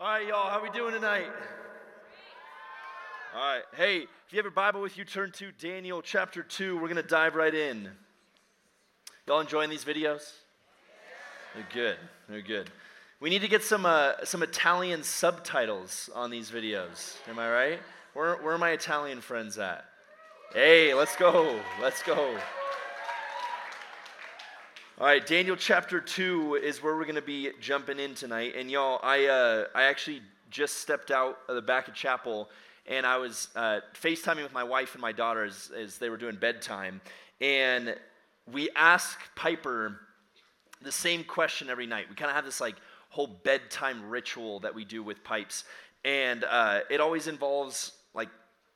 All right, y'all, how we doing tonight? All right, hey, if you have your Bible with you, turn to Daniel chapter 2. We're going to dive right in. Y'all enjoying these videos? They're good. They're good. We need to get some, uh, some Italian subtitles on these videos. Am I right? Where, where are my Italian friends at? Hey, let's go. Let's go. All right, Daniel chapter 2 is where we're going to be jumping in tonight. And y'all, I, uh, I actually just stepped out of the back of chapel and I was uh, FaceTiming with my wife and my daughter as, as they were doing bedtime. And we ask Piper the same question every night. We kind of have this like whole bedtime ritual that we do with pipes. And uh, it always involves like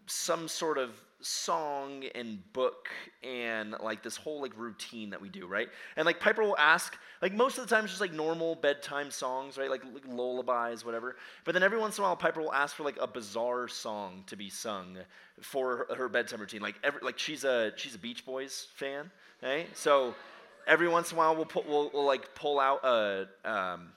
some sort of song and book and like this whole like routine that we do, right? And like Piper will ask, like most of the time it's just like normal bedtime songs, right? Like, like lullabies, whatever. But then every once in a while Piper will ask for like a bizarre song to be sung for her, her bedtime routine. Like every like she's a she's a Beach Boys fan, right? So every once in a while we'll put we'll, we'll like pull out a um,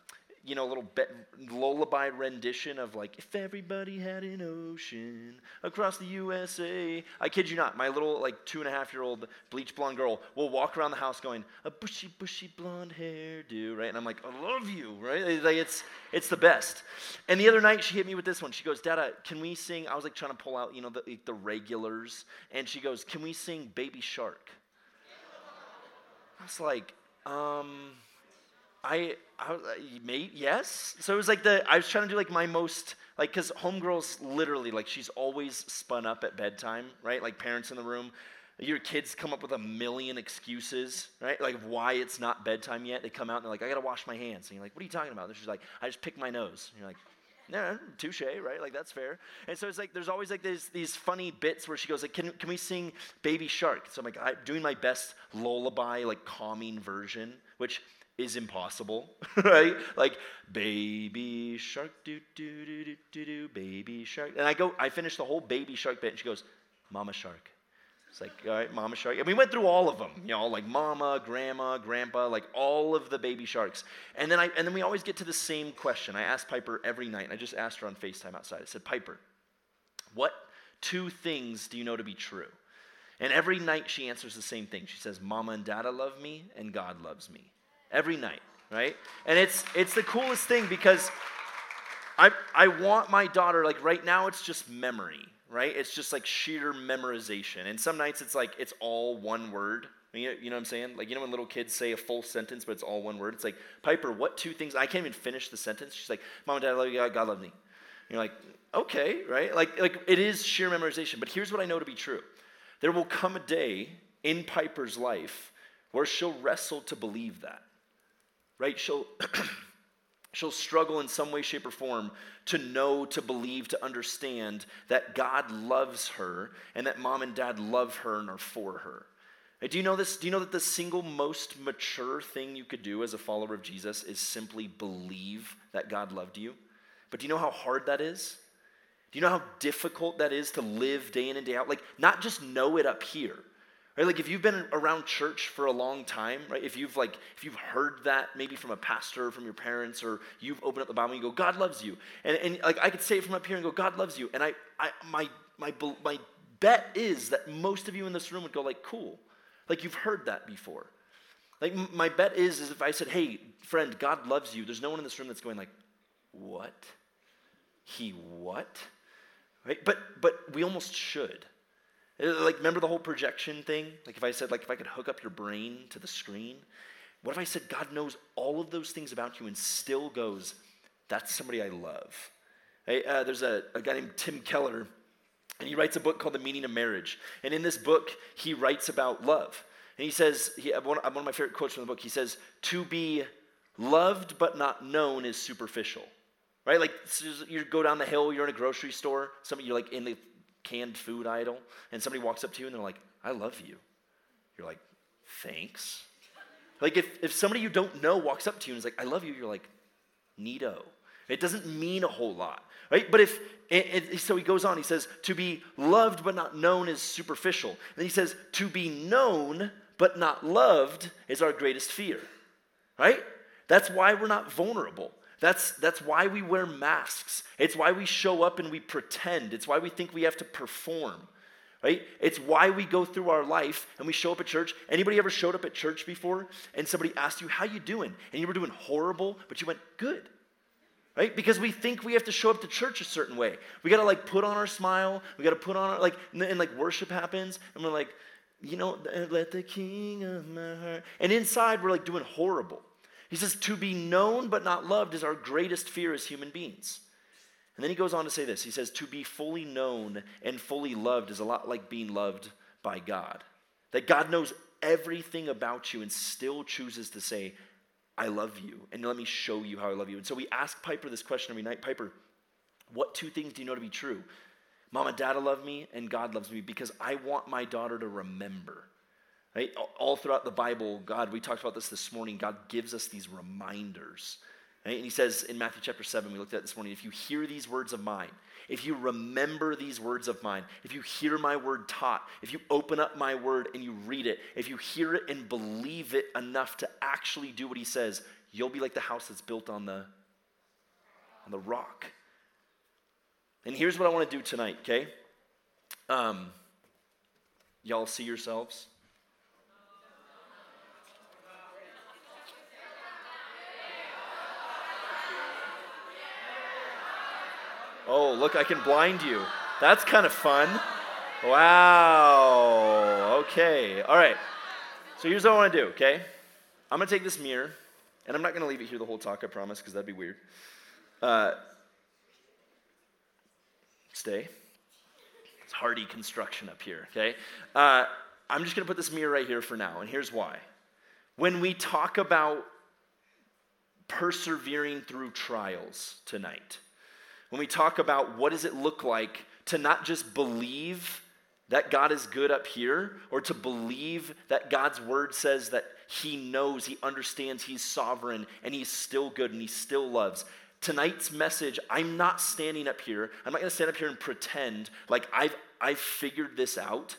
you know, a little be- lullaby rendition of like, if everybody had an ocean across the USA. I kid you not, my little like two and a half year old bleach blonde girl will walk around the house going, a bushy, bushy blonde hairdo, right? And I'm like, I love you, right? Like it's it's the best. And the other night she hit me with this one. She goes, Dada, can we sing? I was like trying to pull out, you know, the, the regulars. And she goes, Can we sing Baby Shark? I was like, um, I, I mate, yes. So it was like the I was trying to do like my most like because homegirls literally like she's always spun up at bedtime, right? Like parents in the room, your kids come up with a million excuses, right? Like why it's not bedtime yet. They come out and they're like, I gotta wash my hands. And you're like, what are you talking about? And she's like, I just picked my nose. And you're like, yeah, touche, right? Like that's fair. And so it's like there's always like these these funny bits where she goes like, can, can we sing Baby Shark? So I'm like, I'm doing my best lullaby like calming version, which is impossible, right? Like baby shark, do do do do do do, baby shark. And I go, I finish the whole baby shark bit, and she goes, Mama shark. It's like, all right, Mama shark. And we went through all of them, you know, like Mama, Grandma, Grandpa, like all of the baby sharks. And then I, and then we always get to the same question. I ask Piper every night, and I just asked her on Facetime outside. I said, Piper, what two things do you know to be true? And every night she answers the same thing. She says, Mama and Dada love me, and God loves me every night, right? And it's it's the coolest thing because I I want my daughter like right now it's just memory, right? It's just like sheer memorization. And some nights it's like it's all one word. You know, you know what I'm saying? Like, you know when little kids say a full sentence, but it's all one word? It's like, Piper, what two things? I can't even finish the sentence. She's like, Mom and Dad, I love you. God, God love me. And you're like, okay, right? Like, like it is sheer memorization. But here's what I know to be true there will come a day in Piper's life where she'll wrestle to believe that right? She'll, she'll struggle in some way, shape, or form to know, to believe, to understand that God loves her and that mom and dad love her and are for her. do you know this? Do you know that the single most mature thing you could do as a follower of Jesus is simply believe that God loved you? But do you know how hard that is? Do you know how difficult that is to live day in and day out? Like, not just know it up here, Right? Like if you've been around church for a long time, right? If you've like if you've heard that maybe from a pastor, from your parents, or you've opened up the Bible and you go, God loves you. And, and like I could say it from up here and go, God loves you. And I, I my my my bet is that most of you in this room would go like, cool. Like you've heard that before. Like my bet is is if I said, hey, friend, God loves you, there's no one in this room that's going like, what? He what? Right? But but we almost should. Uh, like, remember the whole projection thing? Like, if I said, like, if I could hook up your brain to the screen, what if I said God knows all of those things about you and still goes, that's somebody I love? Hey, uh, there's a, a guy named Tim Keller, and he writes a book called The Meaning of Marriage. And in this book, he writes about love. And he says, he, one, one of my favorite quotes from the book, he says, to be loved but not known is superficial. Right? Like, you go down the hill, you're in a grocery store, some you're like in the canned food idol, and somebody walks up to you and they're like, I love you. You're like, thanks. Like if, if somebody you don't know walks up to you and is like, I love you, you're like, neato. It doesn't mean a whole lot, right? But if, so he goes on, he says, to be loved but not known is superficial. then he says, to be known but not loved is our greatest fear, right? That's why we're not vulnerable. That's, that's why we wear masks. It's why we show up and we pretend. It's why we think we have to perform. Right? It's why we go through our life and we show up at church. Anybody ever showed up at church before and somebody asked you, How you doing? And you were doing horrible, but you went, Good. Right? Because we think we have to show up to church a certain way. We gotta like put on our smile, we gotta put on our like and, and like worship happens, and we're like, you know, let the king of my heart. And inside we're like doing horrible. He says, to be known but not loved is our greatest fear as human beings. And then he goes on to say this He says, to be fully known and fully loved is a lot like being loved by God. That God knows everything about you and still chooses to say, I love you, and let me show you how I love you. And so we ask Piper this question every night Piper, what two things do you know to be true? Mom and dad love me, and God loves me because I want my daughter to remember Right? All throughout the Bible, God, we talked about this this morning, God gives us these reminders. Right? And he says in Matthew chapter 7, we looked at this morning, if you hear these words of mine, if you remember these words of mine, if you hear my word taught, if you open up my word and you read it, if you hear it and believe it enough to actually do what he says, you'll be like the house that's built on the on the rock. And here's what I want to do tonight, okay? Um, y'all see yourselves? Oh, look, I can blind you. That's kind of fun. Wow. Okay. All right. So here's what I want to do, okay? I'm going to take this mirror, and I'm not going to leave it here the whole talk, I promise, because that'd be weird. Uh, stay. It's hardy construction up here, okay? Uh, I'm just going to put this mirror right here for now, and here's why. When we talk about persevering through trials tonight, when we talk about what does it look like to not just believe that God is good up here or to believe that God's word says that he knows, he understands, he's sovereign and he's still good and he still loves. Tonight's message, I'm not standing up here. I'm not going to stand up here and pretend like I've I've figured this out.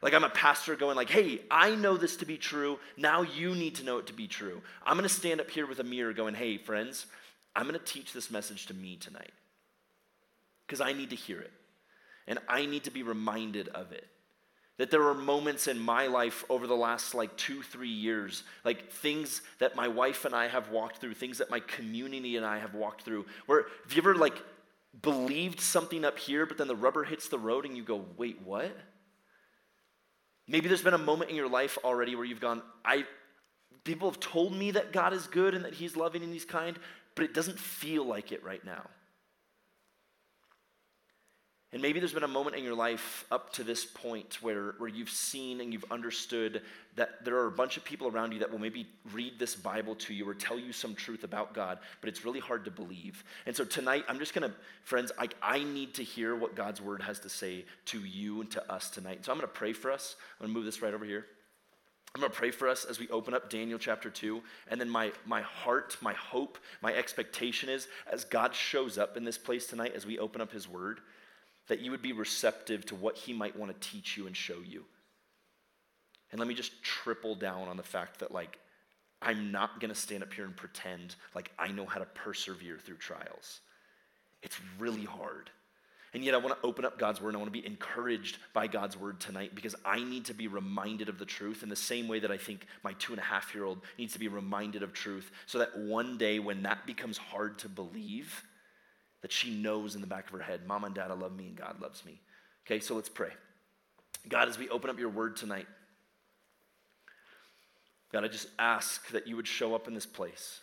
Like I'm a pastor going like, "Hey, I know this to be true. Now you need to know it to be true." I'm going to stand up here with a mirror going, "Hey, friends, I'm going to teach this message to me tonight." Because I need to hear it. And I need to be reminded of it. That there were moments in my life over the last like two, three years, like things that my wife and I have walked through, things that my community and I have walked through, where have you ever like believed something up here, but then the rubber hits the road and you go, wait, what? Maybe there's been a moment in your life already where you've gone, I people have told me that God is good and that He's loving and He's kind, but it doesn't feel like it right now. And maybe there's been a moment in your life up to this point where, where you've seen and you've understood that there are a bunch of people around you that will maybe read this Bible to you or tell you some truth about God, but it's really hard to believe. And so tonight, I'm just going to, friends, I, I need to hear what God's word has to say to you and to us tonight. So I'm going to pray for us. I'm going to move this right over here. I'm going to pray for us as we open up Daniel chapter 2. And then my, my heart, my hope, my expectation is as God shows up in this place tonight, as we open up his word, that you would be receptive to what he might want to teach you and show you. And let me just triple down on the fact that, like, I'm not going to stand up here and pretend like I know how to persevere through trials. It's really hard. And yet, I want to open up God's word and I want to be encouraged by God's word tonight because I need to be reminded of the truth in the same way that I think my two and a half year old needs to be reminded of truth so that one day when that becomes hard to believe, that she knows in the back of her head, Mom and Dad, I love me and God loves me. Okay, so let's pray. God, as we open up your word tonight, God, I just ask that you would show up in this place.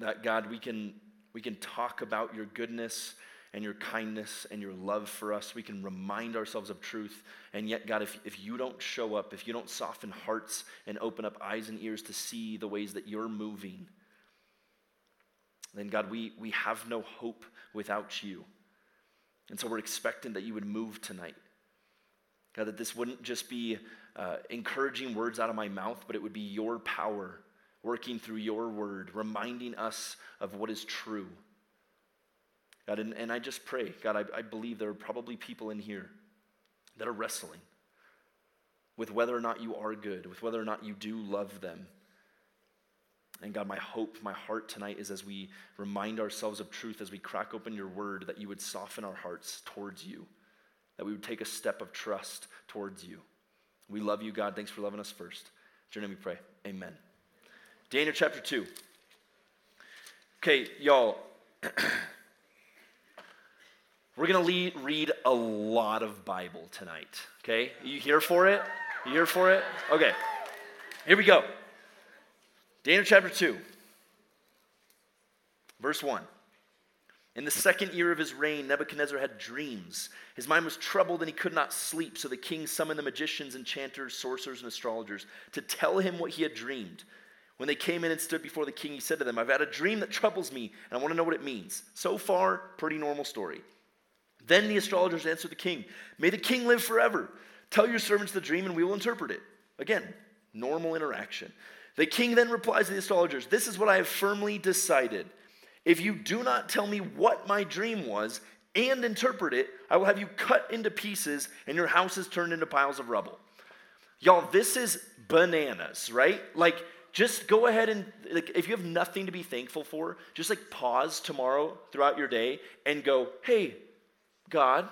That God, we can we can talk about your goodness and your kindness and your love for us. We can remind ourselves of truth. And yet, God, if, if you don't show up, if you don't soften hearts and open up eyes and ears to see the ways that you're moving, then, God, we, we have no hope without you. And so we're expecting that you would move tonight. God, that this wouldn't just be uh, encouraging words out of my mouth, but it would be your power working through your word, reminding us of what is true. God, and, and I just pray, God, I, I believe there are probably people in here that are wrestling. with whether or not you are good, with whether or not you do love them. And God, my hope, my heart tonight is as we remind ourselves of truth, as we crack open your word, that you would soften our hearts towards you, that we would take a step of trust towards you. We love you, God. Thanks for loving us first. In your name we pray. Amen. Daniel chapter 2. Okay, y'all. We're going to read a lot of Bible tonight. Okay? You here for it? You here for it? Okay. Here we go. Daniel chapter 2, verse 1. In the second year of his reign, Nebuchadnezzar had dreams. His mind was troubled and he could not sleep. So the king summoned the magicians, enchanters, sorcerers, and astrologers to tell him what he had dreamed. When they came in and stood before the king, he said to them, I've had a dream that troubles me, and I want to know what it means. So far, pretty normal story. Then the astrologers answered the king, May the king live forever. Tell your servants the dream, and we will interpret it. Again, normal interaction. The king then replies to the astrologers, This is what I have firmly decided. If you do not tell me what my dream was and interpret it, I will have you cut into pieces and your houses turned into piles of rubble. Y'all, this is bananas, right? Like, just go ahead and like if you have nothing to be thankful for just like pause tomorrow throughout your day and go hey god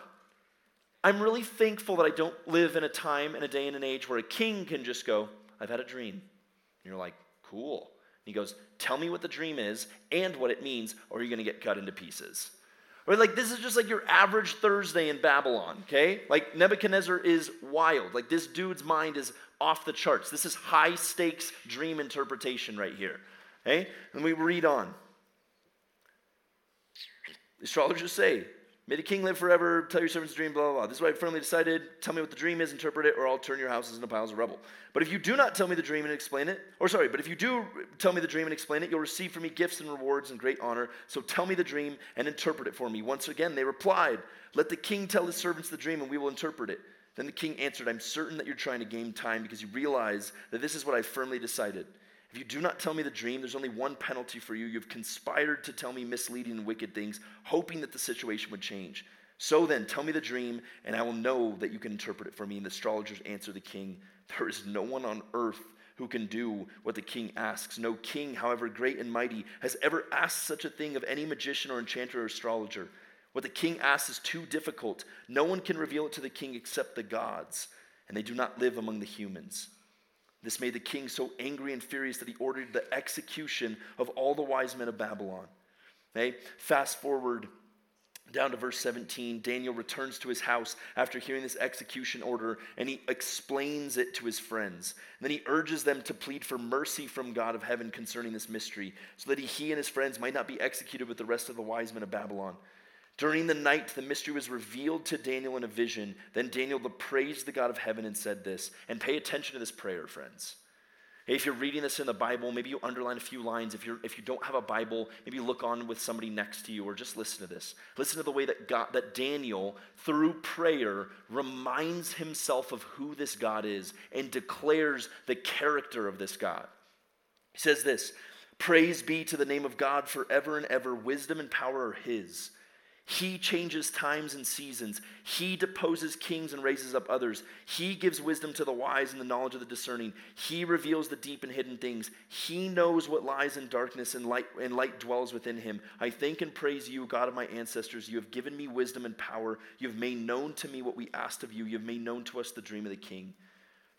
i'm really thankful that i don't live in a time and a day and an age where a king can just go i've had a dream and you're like cool and he goes tell me what the dream is and what it means or you're going to get cut into pieces or like this is just like your average thursday in babylon okay like nebuchadnezzar is wild like this dude's mind is off the charts. This is high stakes dream interpretation right here. Okay? And we read on. Astrologers say, May the king live forever, tell your servants the dream, blah, blah, blah. This is what I firmly decided. Tell me what the dream is, interpret it, or I'll turn your houses into piles of rubble. But if you do not tell me the dream and explain it, or sorry, but if you do tell me the dream and explain it, you'll receive from me gifts and rewards and great honor. So tell me the dream and interpret it for me. Once again, they replied, Let the king tell his servants the dream, and we will interpret it. Then the king answered, I'm certain that you're trying to gain time because you realize that this is what I firmly decided. If you do not tell me the dream, there's only one penalty for you. You've conspired to tell me misleading and wicked things, hoping that the situation would change. So then, tell me the dream, and I will know that you can interpret it for me. And the astrologers answered the king, There is no one on earth who can do what the king asks. No king, however great and mighty, has ever asked such a thing of any magician or enchanter or astrologer. What the king asks is too difficult. No one can reveal it to the king except the gods, and they do not live among the humans. This made the king so angry and furious that he ordered the execution of all the wise men of Babylon. Okay? Fast forward down to verse 17. Daniel returns to his house after hearing this execution order and he explains it to his friends. And then he urges them to plead for mercy from God of heaven concerning this mystery so that he and his friends might not be executed with the rest of the wise men of Babylon. During the night, the mystery was revealed to Daniel in a vision. Then Daniel praised the God of heaven and said this. And pay attention to this prayer, friends. If you're reading this in the Bible, maybe you underline a few lines. If, you're, if you don't have a Bible, maybe look on with somebody next to you or just listen to this. Listen to the way that, God, that Daniel, through prayer, reminds himself of who this God is and declares the character of this God. He says this Praise be to the name of God forever and ever. Wisdom and power are his. He changes times and seasons. He deposes kings and raises up others. He gives wisdom to the wise and the knowledge of the discerning. He reveals the deep and hidden things. He knows what lies in darkness, and light, and light dwells within him. I thank and praise you, God of my ancestors. You have given me wisdom and power. You have made known to me what we asked of you. You have made known to us the dream of the king.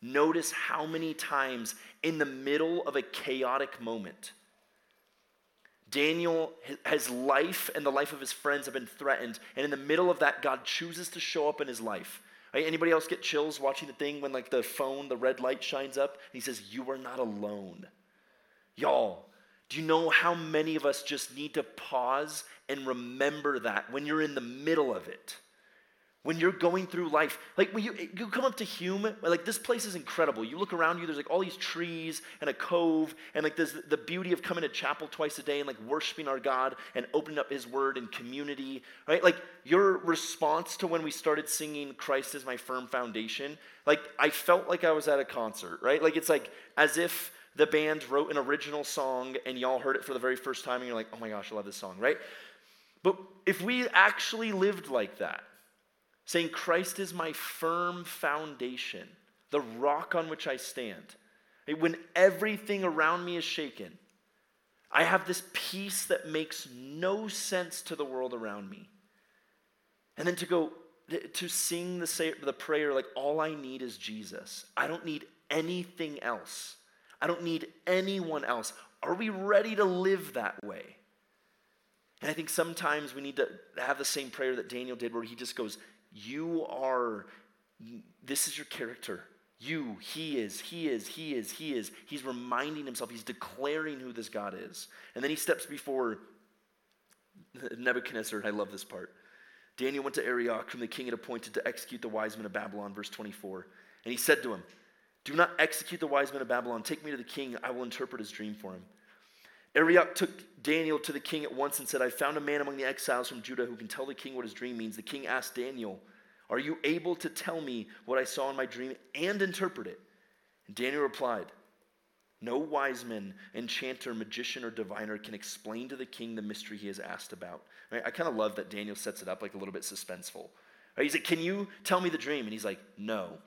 Notice how many times in the middle of a chaotic moment, Daniel, his life and the life of his friends have been threatened. And in the middle of that, God chooses to show up in his life. Anybody else get chills watching the thing when like the phone, the red light shines up? And he says, You are not alone. Y'all, do you know how many of us just need to pause and remember that when you're in the middle of it? When you're going through life like when you, you come up to hume like this place is incredible. You look around you there's like all these trees and a cove and like there's the beauty of coming to chapel twice a day and like worshiping our god and opening up his word and community right? Like your response to when we started singing christ is my firm foundation like i felt like i was at a concert right? Like it's like as if the band wrote an original song and y'all heard it for the very first time and you're like oh my gosh i love this song right? But if we actually lived like that saying, Christ is my firm foundation. the rock on which I stand. When everything around me is shaken, I have this peace that makes no sense to the world around me. And then to go, to sing the, say, the prayer like, all I need is Jesus. I don't need anything else. I don't need anyone else. Are we ready to live that way? And I think sometimes we need to have the same prayer that Daniel did, where he just goes, You are, this is your character. You, he is, he is, he is, he is. He's reminding himself, he's declaring who this God is. And then he steps before Nebuchadnezzar. I love this part. Daniel went to Arioch, whom the king had appointed to execute the wise men of Babylon, verse 24. And he said to him, Do not execute the wise men of Babylon. Take me to the king. I will interpret his dream for him. Arioch took Daniel to the king at once and said, I found a man among the exiles from Judah who can tell the king what his dream means. The king asked Daniel, Are you able to tell me what I saw in my dream and interpret it? And Daniel replied, No wise man, enchanter, magician, or diviner can explain to the king the mystery he has asked about. Right? I kind of love that Daniel sets it up like a little bit suspenseful. Right? He's like, Can you tell me the dream? And he's like, No,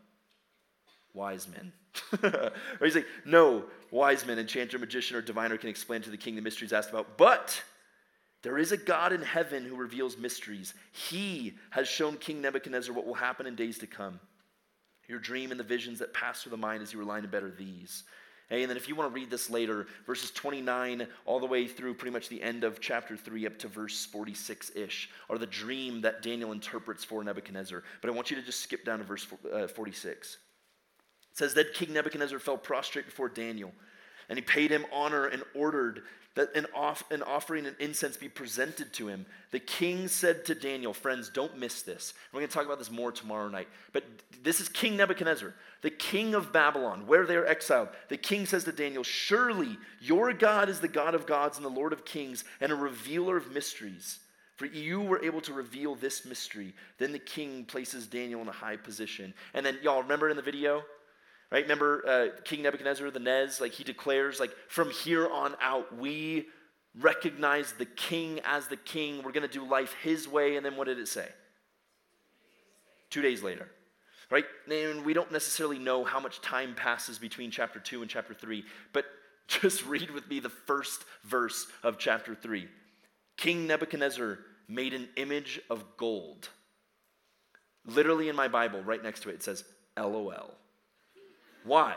wise men. or he's like, No wise man, enchanter, magician, or diviner can explain to the king the mysteries asked about. But there is a God in heaven who reveals mysteries. He has shown King Nebuchadnezzar what will happen in days to come. Your dream and the visions that pass through the mind as you were lying in bed are these. Hey, and then if you want to read this later, verses 29 all the way through pretty much the end of chapter 3 up to verse 46 ish are the dream that Daniel interprets for Nebuchadnezzar. But I want you to just skip down to verse uh, 46. It says that King Nebuchadnezzar fell prostrate before Daniel, and he paid him honor and ordered that an, off, an offering and incense be presented to him. The king said to Daniel, Friends, don't miss this. We're going to talk about this more tomorrow night. But this is King Nebuchadnezzar, the king of Babylon, where they are exiled. The king says to Daniel, Surely your God is the God of gods and the Lord of kings and a revealer of mysteries. For you were able to reveal this mystery. Then the king places Daniel in a high position. And then, y'all remember in the video? Right? Remember uh, King Nebuchadnezzar, the Nez? Like he declares, like from here on out, we recognize the king as the king. We're going to do life his way. And then what did it say? Two days later. Right? And we don't necessarily know how much time passes between chapter 2 and chapter 3, but just read with me the first verse of chapter 3. King Nebuchadnezzar made an image of gold. Literally in my Bible, right next to it, it says LOL. Why?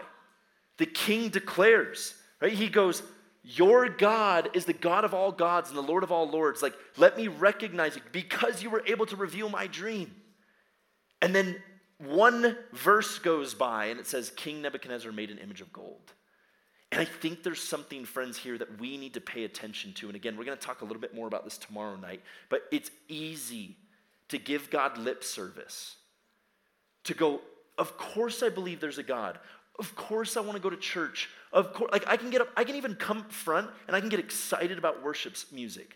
The king declares, right? He goes, Your God is the God of all gods and the Lord of all lords. Like, let me recognize it because you were able to reveal my dream. And then one verse goes by and it says, King Nebuchadnezzar made an image of gold. And I think there's something, friends, here that we need to pay attention to. And again, we're going to talk a little bit more about this tomorrow night. But it's easy to give God lip service, to go, Of course I believe there's a God. Of course I want to go to church. Of course, like I can get up, I can even come front and I can get excited about worship's music.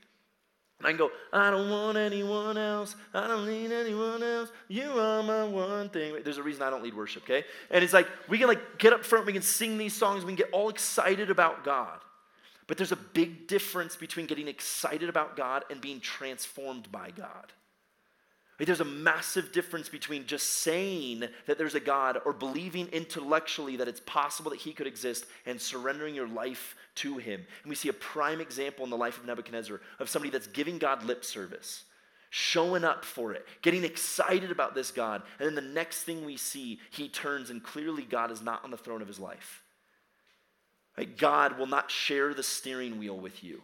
And I can go, I don't want anyone else. I don't need anyone else. You are my one thing. There's a reason I don't lead worship, okay? And it's like we can like get up front, we can sing these songs, we can get all excited about God. But there's a big difference between getting excited about God and being transformed by God. There's a massive difference between just saying that there's a God or believing intellectually that it's possible that He could exist and surrendering your life to Him. And we see a prime example in the life of Nebuchadnezzar of somebody that's giving God lip service, showing up for it, getting excited about this God. And then the next thing we see, he turns and clearly God is not on the throne of his life. God will not share the steering wheel with you.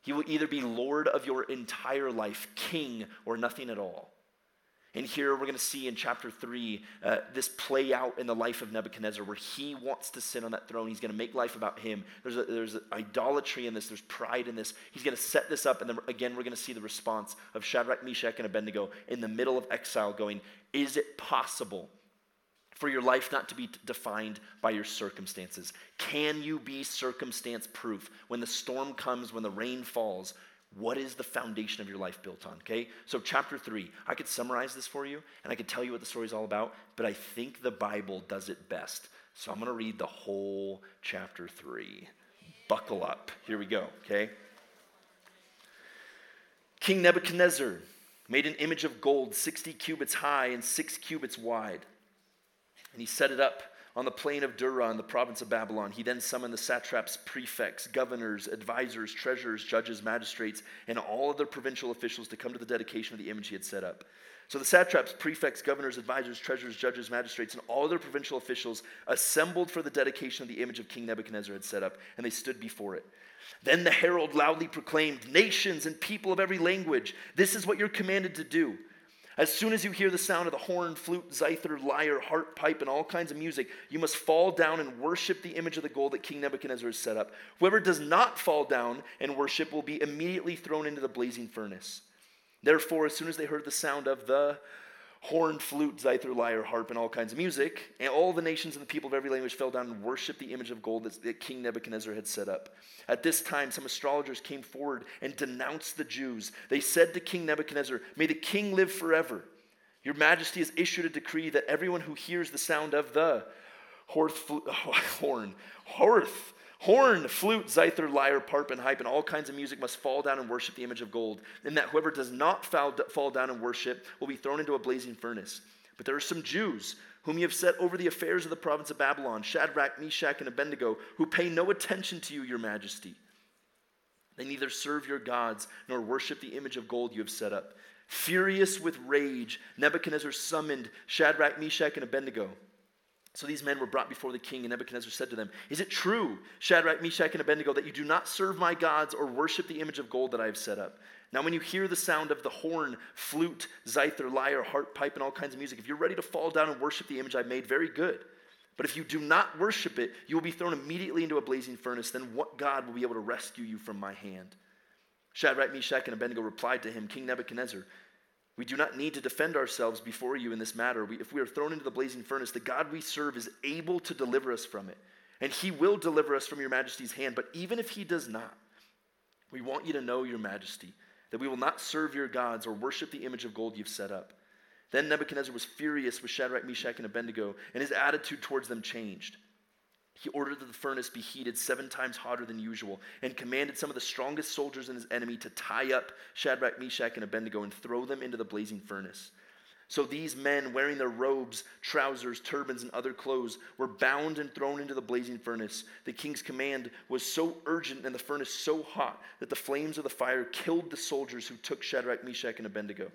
He will either be Lord of your entire life, king, or nothing at all. And here we're going to see in chapter 3 uh, this play out in the life of Nebuchadnezzar where he wants to sit on that throne. He's going to make life about him. There's, a, there's idolatry in this, there's pride in this. He's going to set this up, and then again, we're going to see the response of Shadrach, Meshach, and Abednego in the middle of exile going, Is it possible for your life not to be defined by your circumstances? Can you be circumstance proof? When the storm comes, when the rain falls, what is the foundation of your life built on? Okay? So, chapter three, I could summarize this for you and I could tell you what the story is all about, but I think the Bible does it best. So, I'm going to read the whole chapter three. Buckle up. Here we go, okay? King Nebuchadnezzar made an image of gold 60 cubits high and 6 cubits wide. And he set it up on the plain of Dura in the province of Babylon. He then summoned the satraps, prefects, governors, advisors, treasurers, judges, magistrates, and all other provincial officials to come to the dedication of the image he had set up. So the satraps, prefects, governors, advisors, treasurers, judges, magistrates, and all other provincial officials assembled for the dedication of the image of King Nebuchadnezzar had set up, and they stood before it. Then the herald loudly proclaimed, Nations and people of every language, this is what you're commanded to do. As soon as you hear the sound of the horn, flute, zither, lyre, harp, pipe, and all kinds of music, you must fall down and worship the image of the gold that King Nebuchadnezzar has set up. Whoever does not fall down and worship will be immediately thrown into the blazing furnace. Therefore, as soon as they heard the sound of the horn, flute, zither, lyre, harp, and all kinds of music, and all the nations and the people of every language fell down and worshiped the image of gold that King Nebuchadnezzar had set up. At this time, some astrologers came forward and denounced the Jews. They said to King Nebuchadnezzar, May the king live forever. Your majesty has issued a decree that everyone who hears the sound of the horn, horth, Horn, flute, zither, lyre, harp, and pipe, and all kinds of music must fall down and worship the image of gold. And that whoever does not fall down and worship will be thrown into a blazing furnace. But there are some Jews whom you have set over the affairs of the province of Babylon Shadrach, Meshach, and Abednego, who pay no attention to you, your majesty. They neither serve your gods nor worship the image of gold you have set up. Furious with rage, Nebuchadnezzar summoned Shadrach, Meshach, and Abednego. So these men were brought before the king, and Nebuchadnezzar said to them, Is it true, Shadrach, Meshach, and Abednego, that you do not serve my gods or worship the image of gold that I have set up? Now, when you hear the sound of the horn, flute, zither, lyre, harp, pipe, and all kinds of music, if you're ready to fall down and worship the image I've made, very good. But if you do not worship it, you will be thrown immediately into a blazing furnace. Then what God will be able to rescue you from my hand? Shadrach, Meshach, and Abednego replied to him, King Nebuchadnezzar, we do not need to defend ourselves before you in this matter. We, if we are thrown into the blazing furnace, the God we serve is able to deliver us from it. And he will deliver us from your majesty's hand. But even if he does not, we want you to know, your majesty, that we will not serve your gods or worship the image of gold you've set up. Then Nebuchadnezzar was furious with Shadrach, Meshach, and Abednego, and his attitude towards them changed. He ordered that the furnace be heated seven times hotter than usual and commanded some of the strongest soldiers in his enemy to tie up Shadrach, Meshach, and Abednego and throw them into the blazing furnace. So these men, wearing their robes, trousers, turbans, and other clothes, were bound and thrown into the blazing furnace. The king's command was so urgent and the furnace so hot that the flames of the fire killed the soldiers who took Shadrach, Meshach, and Abednego.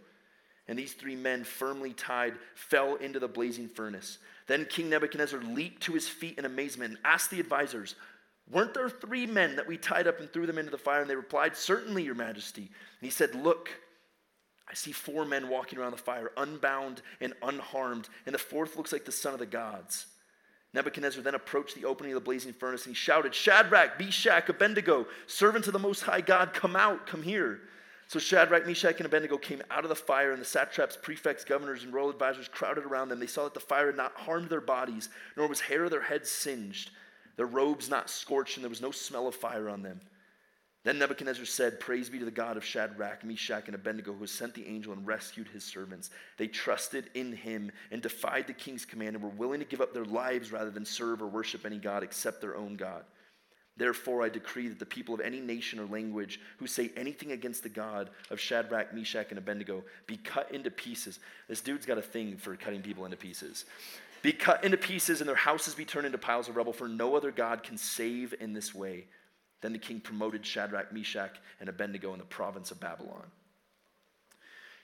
And these three men, firmly tied, fell into the blazing furnace. Then King Nebuchadnezzar leaped to his feet in amazement and asked the advisors, Weren't there three men that we tied up and threw them into the fire? And they replied, Certainly, Your Majesty. And he said, Look, I see four men walking around the fire, unbound and unharmed, and the fourth looks like the son of the gods. Nebuchadnezzar then approached the opening of the blazing furnace and he shouted, Shadrach, Meshach, Abednego, servants of the Most High God, come out, come here. So Shadrach, Meshach, and Abednego came out of the fire, and the satraps, prefects, governors, and royal advisors crowded around them. They saw that the fire had not harmed their bodies, nor was hair of their heads singed, their robes not scorched, and there was no smell of fire on them. Then Nebuchadnezzar said, Praise be to the God of Shadrach, Meshach, and Abednego, who sent the angel and rescued his servants. They trusted in him and defied the king's command and were willing to give up their lives rather than serve or worship any God except their own God. Therefore, I decree that the people of any nation or language who say anything against the God of Shadrach, Meshach, and Abednego be cut into pieces. This dude's got a thing for cutting people into pieces. Be cut into pieces, and their houses be turned into piles of rubble, for no other God can save in this way. Then the king promoted Shadrach, Meshach, and Abednego in the province of Babylon.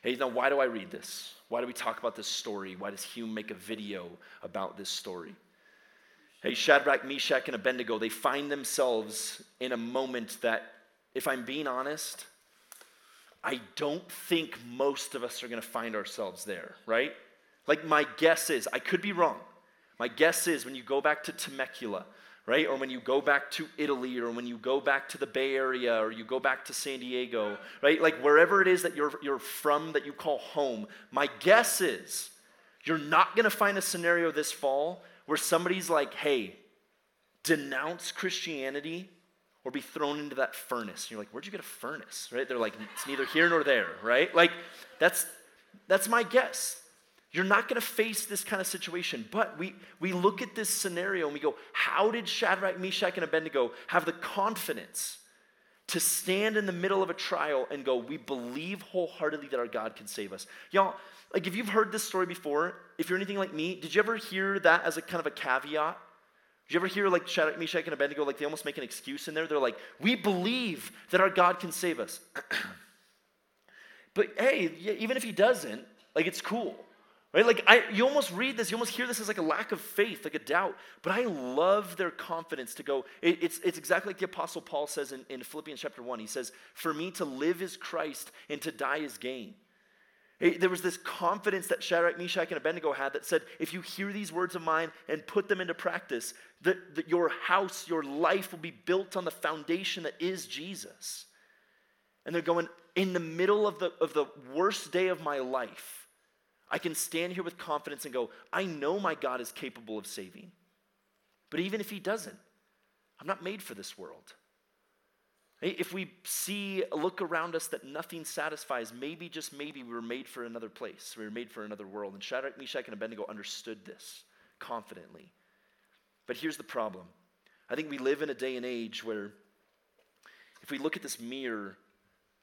Hey, now, why do I read this? Why do we talk about this story? Why does Hume make a video about this story? Hey, Shadrach, Meshach, and Abednego, they find themselves in a moment that, if I'm being honest, I don't think most of us are going to find ourselves there, right? Like, my guess is, I could be wrong. My guess is when you go back to Temecula, right? Or when you go back to Italy, or when you go back to the Bay Area, or you go back to San Diego, right? Like wherever it is that you're, you're from that you call home, my guess is you're not going to find a scenario this fall where somebody's like, hey, denounce Christianity or be thrown into that furnace. And you're like, where'd you get a furnace? Right? They're like, it's neither here nor there, right? Like, that's that's my guess. You're not to face this kind of situation. But we, we look at this scenario and we go, how did Shadrach, Meshach, and Abednego have the confidence to stand in the middle of a trial and go, we believe wholeheartedly that our God can save us. Y'all, like if you've heard this story before, if you're anything like me, did you ever hear that as a kind of a caveat? Did you ever hear like Shadrach, Meshach, and Abednego, like they almost make an excuse in there? They're like, we believe that our God can save us. but hey, even if he doesn't, like it's cool. Right? Like I, you almost read this, you almost hear this as like a lack of faith, like a doubt. But I love their confidence to go. It, it's, it's exactly like the Apostle Paul says in, in Philippians chapter 1. He says, For me to live is Christ and to die is gain. There was this confidence that Shadrach, Meshach, and Abednego had that said, if you hear these words of mine and put them into practice, that, that your house, your life will be built on the foundation that is Jesus. And they're going, in the middle of the, of the worst day of my life, I can stand here with confidence and go, I know my God is capable of saving. But even if He doesn't, I'm not made for this world. If we see, look around us that nothing satisfies, maybe, just maybe, we were made for another place. We were made for another world. And Shadrach, Meshach, and Abednego understood this confidently. But here's the problem I think we live in a day and age where if we look at this mirror,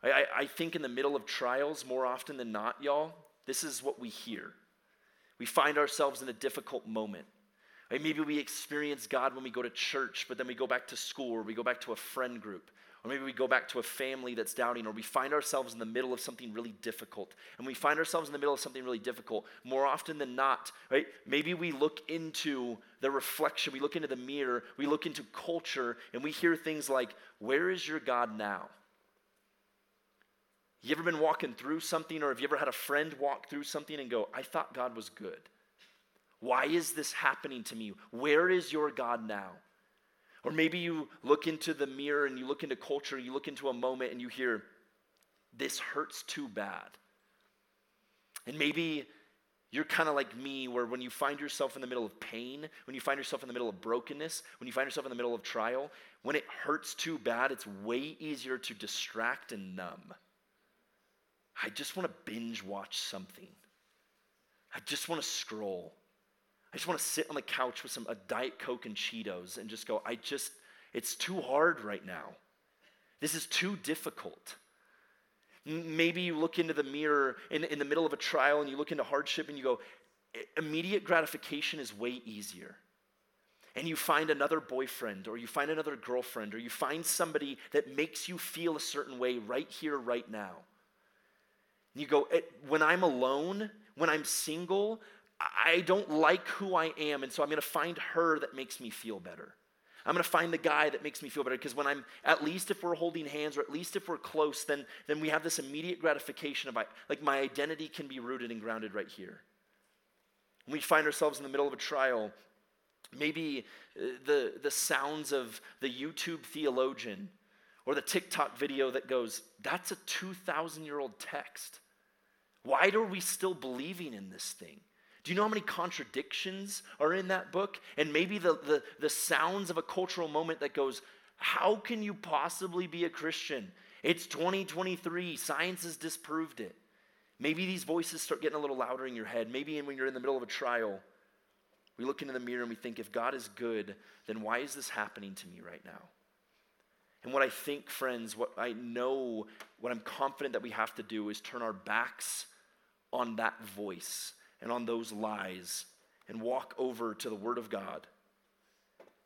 I, I, think in the middle of trials, more often than not, y'all, this is what we hear. We find ourselves in a difficult moment. Maybe we experience God when we go to church, but then we go back to school or we go back to a friend group. Or maybe we go back to a family that's doubting, or we find ourselves in the middle of something really difficult. And we find ourselves in the middle of something really difficult, more often than not, right? Maybe we look into the reflection, we look into the mirror, we look into culture, and we hear things like, Where is your God now? You ever been walking through something, or have you ever had a friend walk through something and go, I thought God was good? Why is this happening to me? Where is your God now? Or maybe you look into the mirror and you look into culture, you look into a moment and you hear, This hurts too bad. And maybe you're kind of like me, where when you find yourself in the middle of pain, when you find yourself in the middle of brokenness, when you find yourself in the middle of trial, when it hurts too bad, it's way easier to distract and numb. I just want to binge watch something. I just want to scroll. I just want to sit on the couch with some a Diet Coke and Cheetos and just go, I just, it's too hard right now. This is too difficult. Maybe you look into the mirror in, in the middle of a trial and you look into hardship and you go, immediate gratification is way easier. And you find another boyfriend or you find another girlfriend or you find somebody that makes you feel a certain way right here, right now. You go, eh, when I'm alone, when I'm single, I don't like who I am, and so I'm going to find her that makes me feel better. I'm going to find the guy that makes me feel better because when I'm, at least if we're holding hands or at least if we're close, then, then we have this immediate gratification of like my identity can be rooted and grounded right here. When we find ourselves in the middle of a trial, maybe uh, the, the sounds of the YouTube theologian or the TikTok video that goes, that's a 2,000 year old text. Why are we still believing in this thing? Do you know how many contradictions are in that book? And maybe the, the, the sounds of a cultural moment that goes, How can you possibly be a Christian? It's 2023. Science has disproved it. Maybe these voices start getting a little louder in your head. Maybe when you're in the middle of a trial, we look into the mirror and we think, if God is good, then why is this happening to me right now? And what I think, friends, what I know, what I'm confident that we have to do is turn our backs on that voice and on those lies and walk over to the Word of God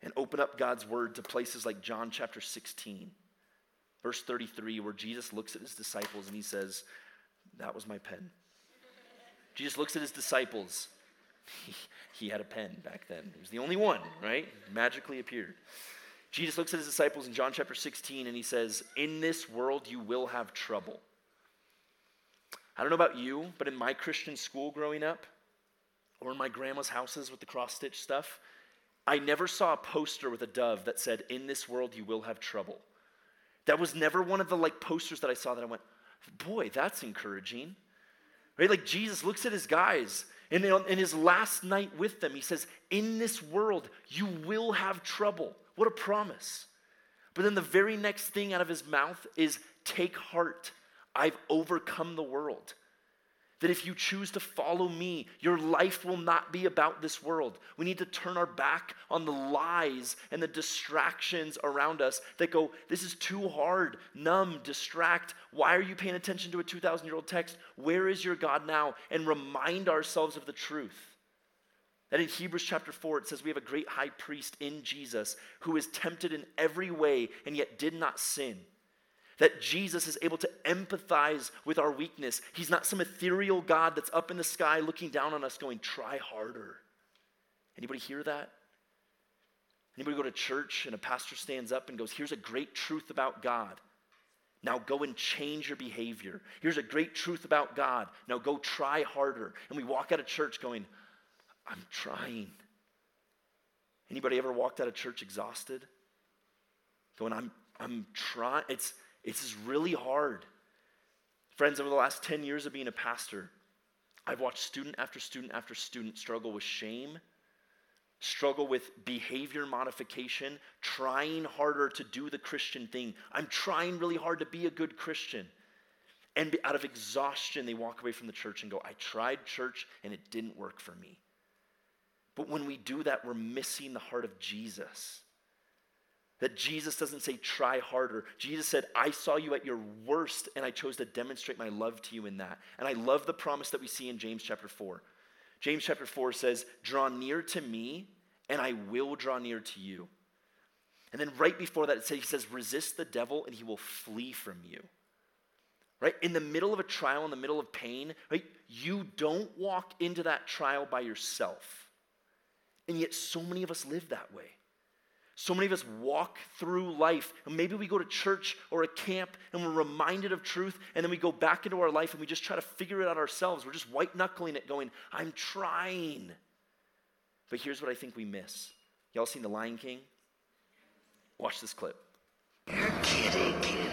and open up God's Word to places like John chapter 16, verse 33, where Jesus looks at his disciples and he says, That was my pen. Jesus looks at his disciples. He, he had a pen back then. He was the only one, right? Magically appeared. Jesus looks at his disciples in John chapter 16 and he says, In this world you will have trouble. I don't know about you, but in my Christian school growing up, or in my grandma's houses with the cross stitch stuff, I never saw a poster with a dove that said, In this world you will have trouble. That was never one of the like posters that I saw that I went, Boy, that's encouraging. Right? Like Jesus looks at his guys, and in his last night with them, he says, In this world you will have trouble. What a promise. But then the very next thing out of his mouth is, Take heart. I've overcome the world. That if you choose to follow me, your life will not be about this world. We need to turn our back on the lies and the distractions around us that go, this is too hard, numb, distract. Why are you paying attention to a 2,000 year old text? Where is your God now? And remind ourselves of the truth. That in Hebrews chapter 4, it says we have a great high priest in Jesus who is tempted in every way and yet did not sin that Jesus is able to empathize with our weakness. He's not some ethereal God that's up in the sky looking down on us going, try harder. Anybody hear that? Anybody go to church and a pastor stands up and goes, here's a great truth about God. Now go and change your behavior. Here's a great truth about God. Now go try harder. And we walk out of church going, I'm trying. Anybody ever walked out of church exhausted? Going, I'm I'm trying. It's it's really hard. Friends, over the last 10 years of being a pastor, I've watched student after student after student struggle with shame, struggle with behavior modification, trying harder to do the Christian thing. I'm trying really hard to be a good Christian. And out of exhaustion, they walk away from the church and go, I tried church and it didn't work for me. But when we do that, we're missing the heart of Jesus. That Jesus doesn't say, try harder. Jesus said, I saw you at your worst, and I chose to demonstrate my love to you in that. And I love the promise that we see in James chapter 4. James chapter 4 says, Draw near to me, and I will draw near to you. And then right before that, it says, He says, Resist the devil, and he will flee from you. Right? In the middle of a trial, in the middle of pain, right? You don't walk into that trial by yourself. And yet, so many of us live that way. So many of us walk through life, and maybe we go to church or a camp and we're reminded of truth, and then we go back into our life and we just try to figure it out ourselves. We're just white knuckling it, going, I'm trying. But here's what I think we miss. Y'all seen The Lion King? Watch this clip. Kitty, kitty,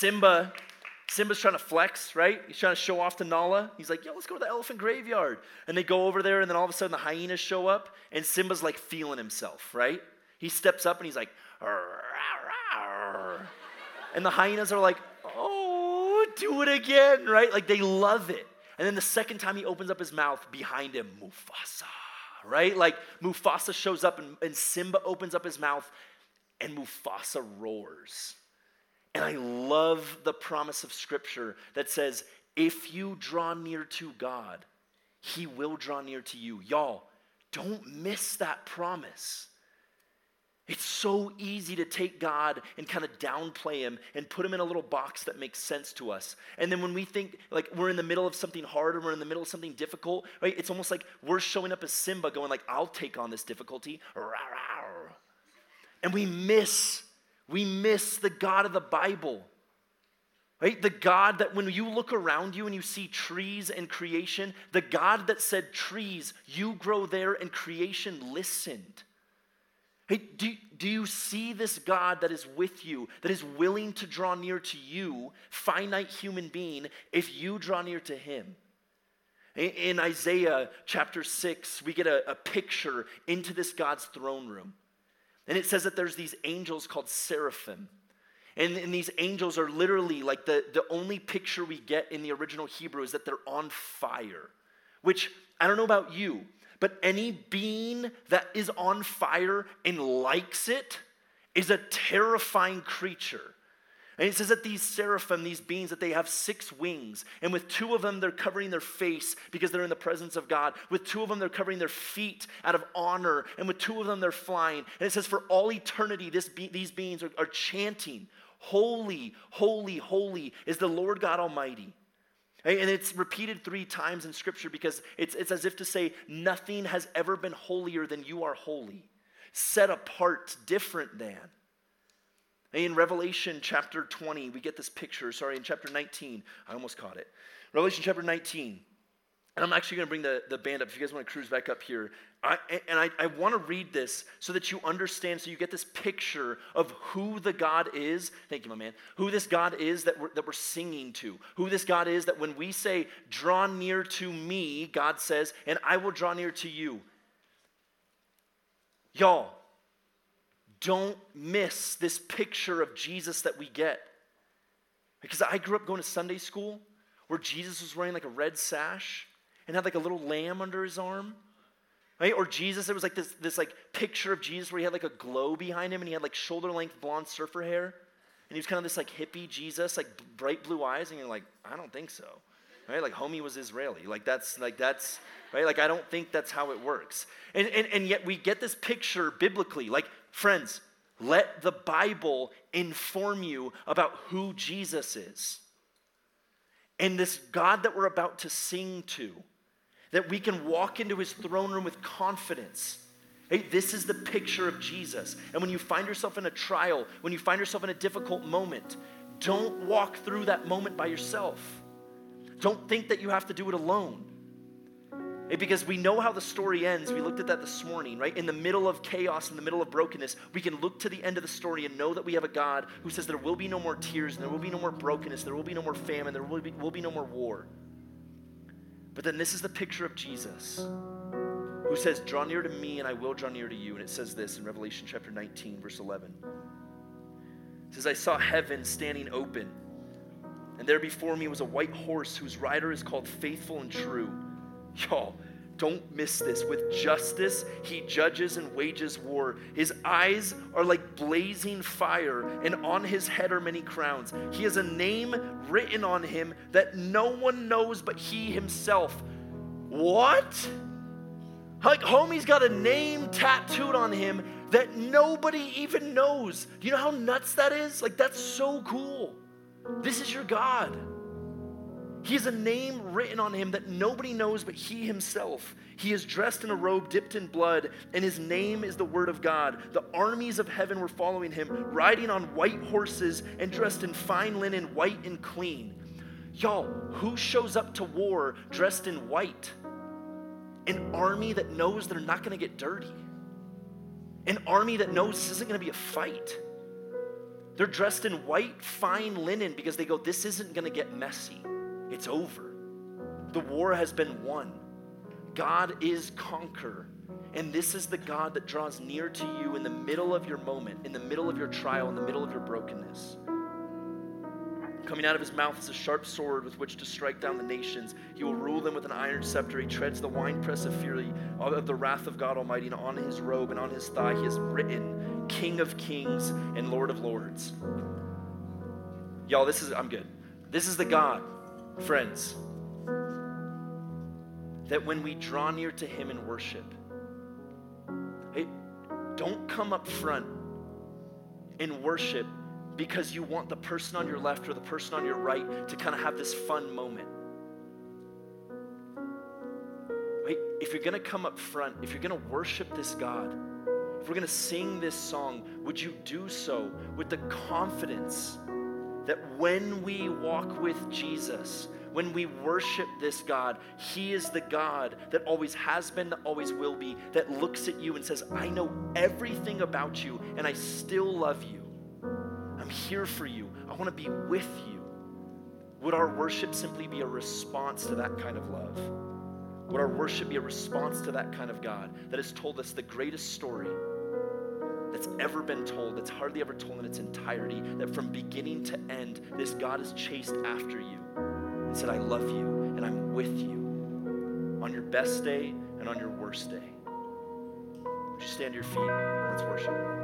Simba, Simba's trying to flex, right? He's trying to show off to Nala. He's like, yo, let's go to the elephant graveyard. And they go over there, and then all of a sudden the hyenas show up, and Simba's like feeling himself, right? He steps up and he's like, and the hyenas are like, oh, do it again, right? Like they love it. And then the second time he opens up his mouth, behind him, Mufasa, right? Like Mufasa shows up and, and Simba opens up his mouth and Mufasa roars. And I love the promise of Scripture that says, if you draw near to God, He will draw near to you. Y'all, don't miss that promise. It's so easy to take God and kind of downplay Him and put Him in a little box that makes sense to us. And then when we think like we're in the middle of something hard or we're in the middle of something difficult, right? It's almost like we're showing up as Simba going like, I'll take on this difficulty. And we miss, we miss the God of the Bible. Right? The God that when you look around you and you see trees and creation, the God that said, Trees, you grow there, and creation listened. Hey, do, do you see this God that is with you, that is willing to draw near to you, finite human being, if you draw near to him? In, Isaiah chapter 6, we get a, a picture into this God's throne room. And it says that there's these angels called seraphim. And, and, these angels are literally like the, the only picture we get in the original Hebrew is that they're on fire, which I don't know about you, but any being that is on fire and likes it is a terrifying creature. And it says that these seraphim, these beings, that they have six wings. And with two of them, they're covering their face because they're in the presence of God. With two of them, they're covering their feet out of honor. And with two of them, they're flying. And it says, for all eternity, be- these beings are, are chanting, Holy, holy, holy is the Lord God Almighty. And it's repeated three times in Scripture because it's, it's as if to say, nothing has ever been holier than you are holy, set apart, different than. In Revelation chapter 20, we get this picture. Sorry, in chapter 19, I almost caught it. Revelation chapter 19. And I'm actually going to bring the, the band up if you guys want to cruise back up here. I, and I, I want to read this so that you understand, so you get this picture of who the God is. Thank you, my man. Who this God is that we're, that we're singing to. Who this God is that when we say, draw near to me, God says, and I will draw near to you. Y'all, don't miss this picture of Jesus that we get. Because I grew up going to Sunday school where Jesus was wearing like a red sash and had like a little lamb under his arm. Right? Or Jesus, there was like this, this like picture of Jesus where he had like a glow behind him and he had like shoulder length blonde surfer hair. And he was kind of this like hippie Jesus, like bright blue eyes, and you're like, I don't think so. Right? Like homie was Israeli. Like that's like that's right? Like I don't think that's how it works. And and, and yet we get this picture biblically. Like Friends, let the Bible inform you about who Jesus is. And this God that we're about to sing to, that we can walk into his throne room with confidence. Hey, this is the picture of Jesus. And when you find yourself in a trial, when you find yourself in a difficult moment, don't walk through that moment by yourself. Don't think that you have to do it alone. Because we know how the story ends. We looked at that this morning, right? In the middle of chaos, in the middle of brokenness, we can look to the end of the story and know that we have a God who says there will be no more tears, and there will be no more brokenness, there will be no more famine, there will be, will be no more war. But then this is the picture of Jesus who says, Draw near to me, and I will draw near to you. And it says this in Revelation chapter 19, verse 11. It says, I saw heaven standing open, and there before me was a white horse whose rider is called Faithful and True Y'all, don't miss this. With justice, he judges and wages war. His eyes are like blazing fire, and on his head are many crowns. He has a name written on him that no one knows but he himself. What? Like, homie's got a name tattooed on him that nobody even knows. You know how nuts that is? Like, that's so cool. This is your God. He has a name written on him that nobody knows but he himself. He is dressed in a robe dipped in blood, and his name is the Word of God. The armies of heaven were following him, riding on white horses and dressed in fine linen, white and clean. Y'all, who shows up to war dressed in white? An army that knows they're not going to get dirty. An army that knows this isn't going to be a fight. They're dressed in white, fine linen because they go, this isn't going to get messy. It's over. The war has been won. God is conqueror. And this is the God that draws near to you in the middle of your moment, in the middle of your trial, in the middle of your brokenness. Coming out of his mouth is a sharp sword with which to strike down the nations. He will rule them with an iron scepter. He treads the winepress of fury of the wrath of God Almighty. And on his robe and on his thigh he has written, King of Kings and Lord of Lords. Y'all, this is, I'm good. This is the God Friends, that when we draw near to Him in worship, hey, don't come up front in worship because you want the person on your left or the person on your right to kind of have this fun moment. Right? If you're going to come up front, if you're going to worship this God, if we're going to sing this song, would you do so with the confidence that when we walk with Jesus, when we worship this God, He is the God that always has been, that always will be, that looks at you and says, I know everything about you and I still love you. I'm here for you. I want to be with you. Would our worship simply be a response to that kind of love? Would our worship be a response to that kind of God that has told us the greatest story that's ever been told, that's hardly ever told in its entirety, that from beginning to end, this God has chased after you and said, I love you and I'm with you on your best day and on your worst day. Would you stand to your feet? Let's worship.